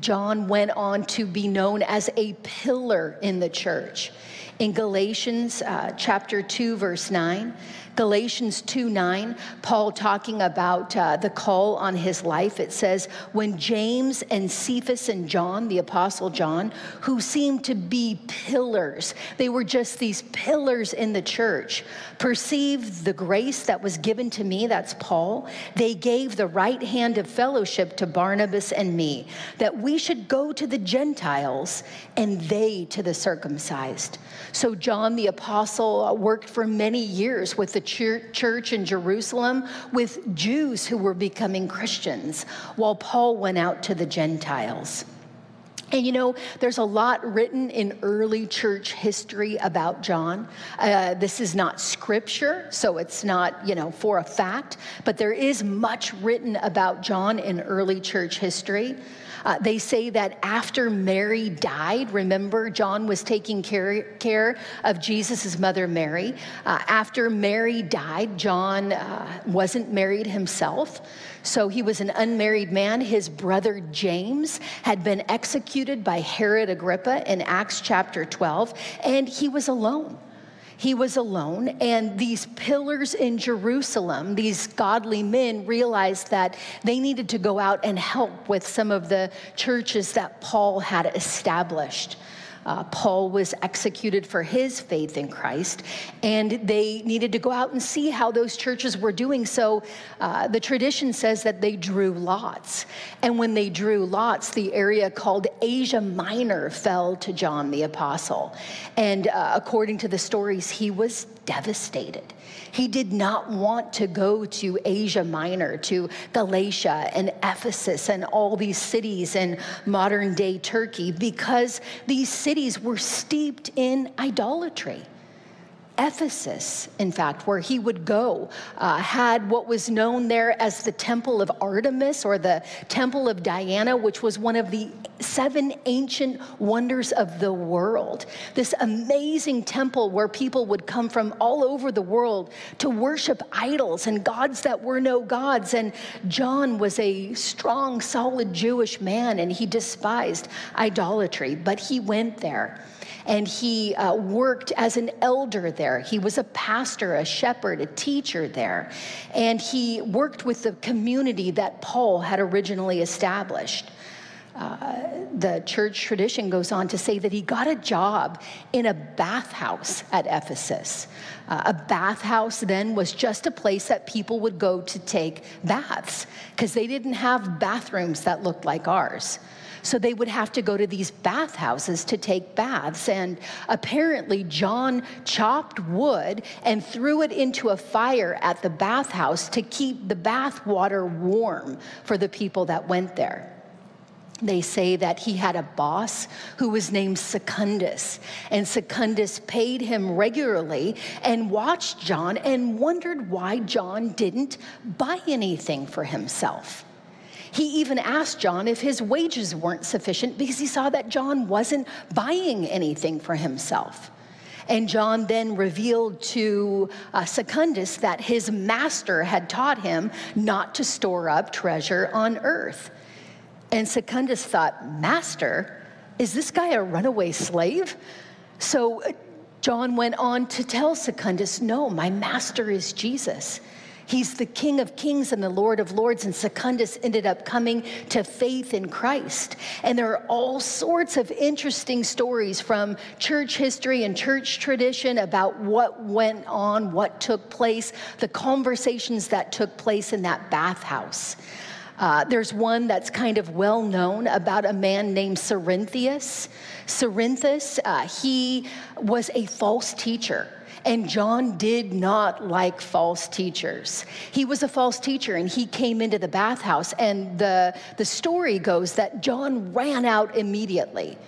John went on to be known as a pillar in the church. In Galatians uh, chapter 2, verse 9, Galatians 2 9, Paul talking about uh, the call on his life. It says, When James and Cephas and John, the Apostle John, who seemed to be pillars, they were just these pillars in the church, perceived the grace that was given to me, that's Paul, they gave the right hand of fellowship to Barnabas and me, that we should go to the Gentiles and they to the circumcised. So John the Apostle worked for many years with the church in Jerusalem with Jews who were becoming Christians, while Paul went out to the Gentiles. And you know, there's a lot written in early church history about John. Uh, this is not scripture, so it's not, you know, for a fact, but there is much written about John in early church history. Uh, they say that after Mary died, remember, John was taking care, care of Jesus' mother, Mary. Uh, after Mary died, John uh, wasn't married himself. So he was an unmarried man. His brother James had been executed by Herod Agrippa in Acts chapter 12, and he was alone he was alone. And these pillars in Jerusalem, these godly men, realized that they needed to go out and help with some of the churches that Paul had established. Uh, Paul was executed for his faith in Christ, and they needed to go out and see how those churches were doing. So uh, the tradition says that they drew lots. And when they drew lots, the area called Asia Minor fell to John the Apostle. And uh, according to the stories, he was devastated. He did not want to go to Asia Minor, to Galatia and Ephesus and all these cities in modern day Turkey because these cities were steeped in idolatry. Ephesus, in fact, where he would go, uh, had what was known there as the Temple of Artemis or the Temple of Diana, which was one of the seven ancient wonders of the world. This amazing temple where people would come from all over the world to worship idols and gods that were no gods. And John was a strong, solid Jewish man, and he despised idolatry, but he went there and he uh, worked as an elder there. He was a pastor, a shepherd, a teacher there, and he worked with the community that Paul had originally established. Uh, the church tradition goes on to say that he got a job in a bathhouse at Ephesus. Uh, a bathhouse then was just a place that people would go to take baths because they didn't have bathrooms that looked like ours. So they would have to go to these bathhouses to take baths. And apparently, John chopped wood and threw it into a fire at the bathhouse to keep the bath water warm for the people that went there. They say that he had a boss who was named Secundus, and Secundus paid him regularly and watched John and wondered why John didn't buy anything for himself. He even asked John if his wages weren't sufficient because he saw that John wasn't buying anything for himself. And John then revealed to uh, Secundus that his master had taught him not to store up treasure on earth. And Secundus thought, Master, is this guy a runaway slave? So uh, John went on to tell Secundus, No, my master is Jesus. He's the King of Kings and the Lord of Lords, and Secundus ended up coming to faith in Christ. And there are all sorts of interesting stories from church history and church tradition about what went on, what took place, the conversations that took place in that bathhouse. Uh, there's one that's kind of well known about a man named Cerinthus. Cerinthus, uh, he was a false teacher. And John did not like false teachers. He was a false teacher and he came into the bathhouse. And the, the story goes that John ran out immediately.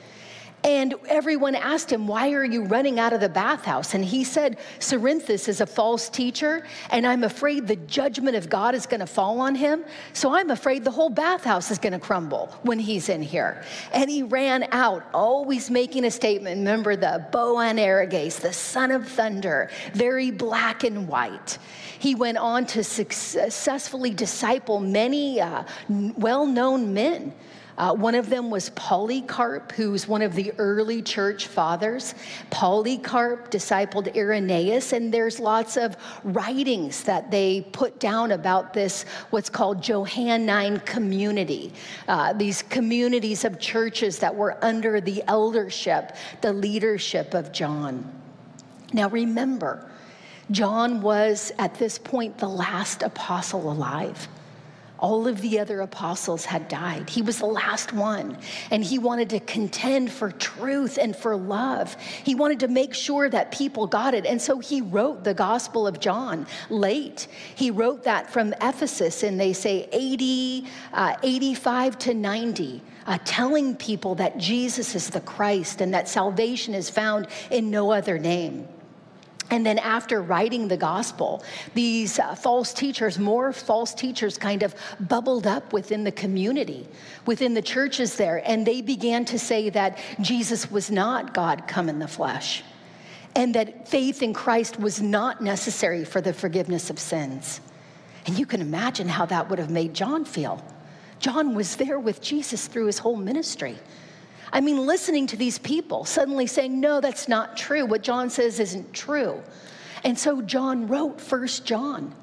And everyone asked him, Why are you running out of the bathhouse? And he said, Cerinthus is a false teacher, and I'm afraid the judgment of God is going to fall on him. So I'm afraid the whole bathhouse is going to crumble when he's in here. And he ran out, always making a statement. Remember the Boanerges, the son of thunder, very black and white. He went on to successfully disciple many uh, well known men. Uh, one of them was Polycarp, who's one of the early church fathers. Polycarp discipled Irenaeus, and there's lots of writings that they put down about this, what's called Johannine community. Uh, these communities of churches that were under the eldership, the leadership of John. Now remember, John was at this point the last apostle alive. All of the other apostles had died. He was the last one, and he wanted to contend for truth and for love. He wanted to make sure that people got it. And so he wrote the Gospel of John late. He wrote that from Ephesus in, they say, 80, uh, 85 to 90. Uh, telling people that Jesus is the Christ and that salvation is found in no other name. And then, after writing the gospel, these uh, false teachers, more false teachers, kind of bubbled up within the community, within the churches there, and they began to say that Jesus was not God come in the flesh, and that faith in Christ was not necessary for the forgiveness of sins. And you can imagine how that would have made John feel. John was there with Jesus through his whole ministry. I mean, listening to these people suddenly saying, no, that's not true. What John says isn't true. And so John wrote First John.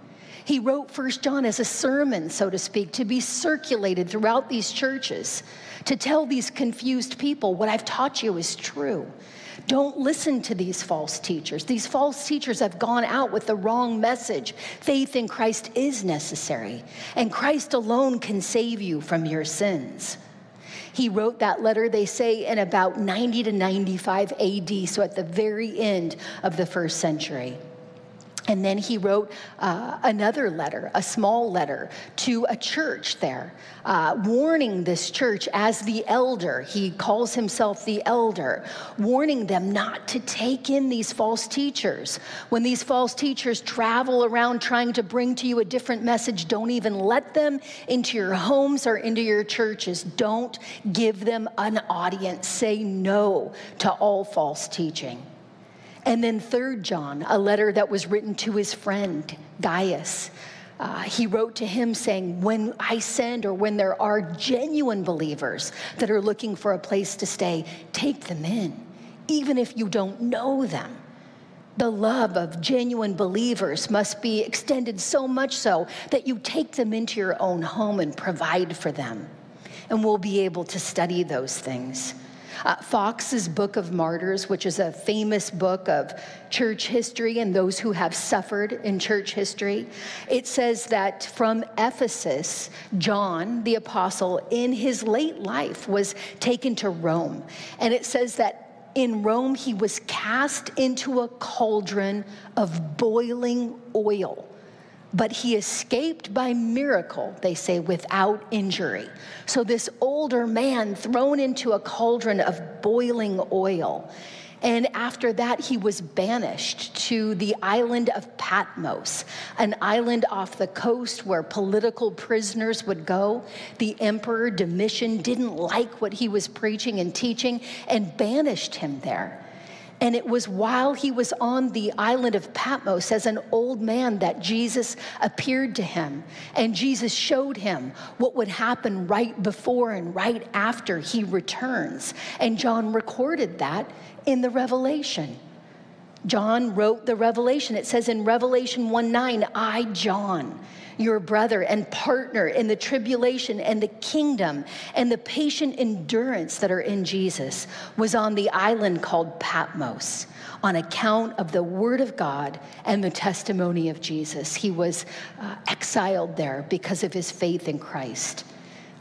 He wrote First John as a sermon, so to speak, to be circulated throughout these churches, to tell these confused people what I've taught you is true. Don't listen to these false teachers. These false teachers have gone out with the wrong message. Faith in Christ is necessary, and Christ alone can save you from your sins. He wrote that letter, they say, in about 90 to 95 AD, so at the very end of the first century. And then he wrote uh, another letter, a small letter to a church there, uh, warning this church as the elder. He calls himself the elder, warning them not to take in these false teachers. When these false teachers travel around trying to bring to you a different message, don't even let them into your homes or into your churches. Don't give them an audience. Say no to all false teaching. And then, third John, a letter that was written to his friend Gaius. Uh, he wrote to him saying, When I send or when there are genuine believers that are looking for a place to stay, take them in, even if you don't know them. The love of genuine believers must be extended so much so that you take them into your own home and provide for them. And we'll be able to study those things. Uh, Fox's Book of Martyrs, which is a famous book of church history and those who have suffered in church history, it says that from Ephesus, John the apostle, in his late life, was taken to Rome. And it says that in Rome, he was cast into a cauldron of boiling oil but he escaped by miracle, they say, without injury. So, this older man thrown into a cauldron of boiling oil. And after that, he was banished to the island of Patmos, an island off the coast where political prisoners would go. The emperor Domitian didn't like what he was preaching and teaching and banished him there. And it was while he was on the island of Patmos as an old man that Jesus appeared to him. And Jesus showed him what would happen right before and right after he returns. And John recorded that in the Revelation. John wrote the Revelation. It says in Revelation 1 9, I, John, your brother and partner in the tribulation and the kingdom and the patient endurance that are in Jesus, was on the island called Patmos on account of the word of God and the testimony of Jesus. He was uh, exiled there because of his faith in Christ.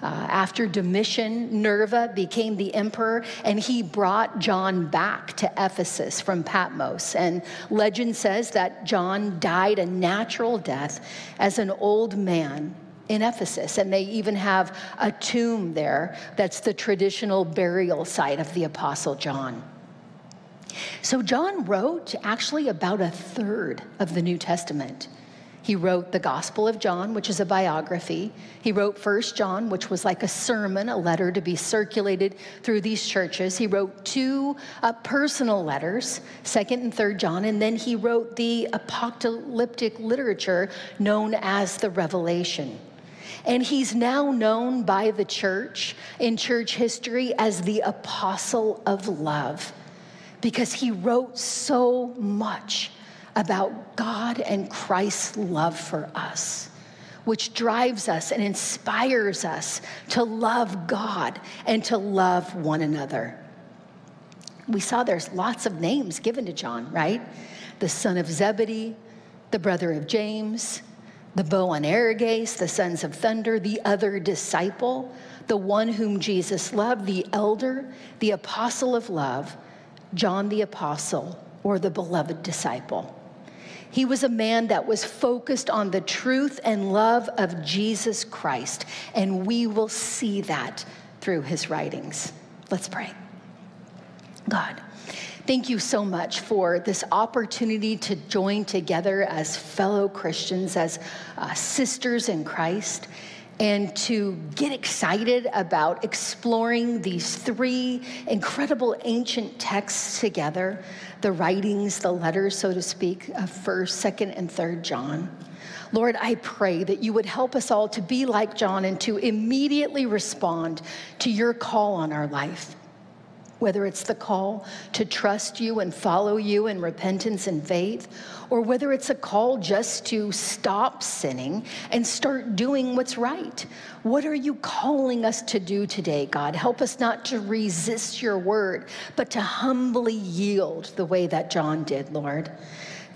Uh, after Domitian, Nerva became the emperor, and he brought John back to Ephesus from Patmos. And legend says that John died a natural death as an old man in Ephesus. And they even have a tomb there that's the traditional burial site of the Apostle John. So, John wrote actually about a third of the New Testament. He wrote the Gospel of John, which is a biography. He wrote First John, which was like a sermon, a letter to be circulated through these churches. He wrote two uh, personal letters, Second and Third John, and then he wrote the apocalyptic literature known as the Revelation. And he's now known by the church in church history as the apostle of love because he wrote so much about God and Christ's love for us, which drives us and inspires us to love God and to love one another. We saw there's lots of names given to John, right? The son of Zebedee, the brother of James, the Boanerges, the sons of thunder, the other disciple, the one whom Jesus loved, the elder, the apostle of love, John the apostle, or the beloved disciple. He was a man that was focused on the truth and love of Jesus Christ, and we will see that through his writings. Let's pray. God, thank you so much for this opportunity to join together as fellow Christians, as uh, sisters in Christ and to get excited about exploring these three incredible ancient texts together the writings, the letters, so to speak, of 1st, 2nd, and 3rd John. Lord, I pray that you would help us all to be like John and to immediately respond to your call on our life whether it's the call to trust you and follow you in repentance and faith, or whether it's a call just to stop sinning and start doing what's right. What are you calling us to do today, God? Help us not to resist your word, but to humbly yield the way that John did, Lord.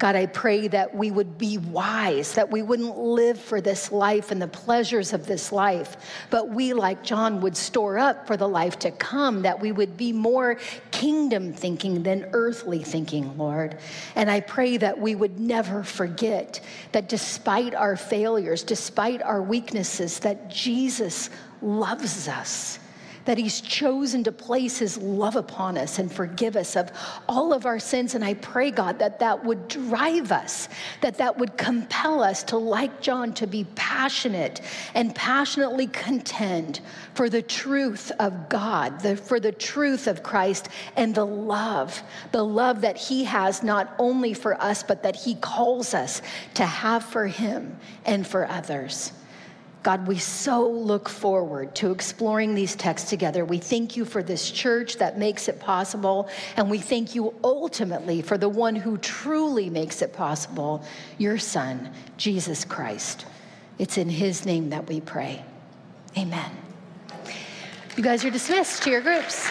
God, I pray that we would be wise, that we wouldn't live for this life and the pleasures of this life, but we, like John, would store up for the life to come, that we would be more kingdom thinking than earthly thinking, Lord. And I pray that we would never forget that despite our failures, despite our weaknesses, that Jesus loves us that He's chosen to place His love upon us and forgive us of all of our sins. And I pray, God, that that would drive us, that that would compel us to, like John, to be passionate and passionately contend for the truth of God, the, for the truth of Christ, and the love, the love that He has not only for us, but that He calls us to have for Him and for others. God, we so look forward to exploring these texts together. We thank you for this church that makes it possible, and we thank you ultimately for the one who truly makes it possible, your Son, Jesus Christ. It's in his name that we pray. Amen. You guys are dismissed to your groups.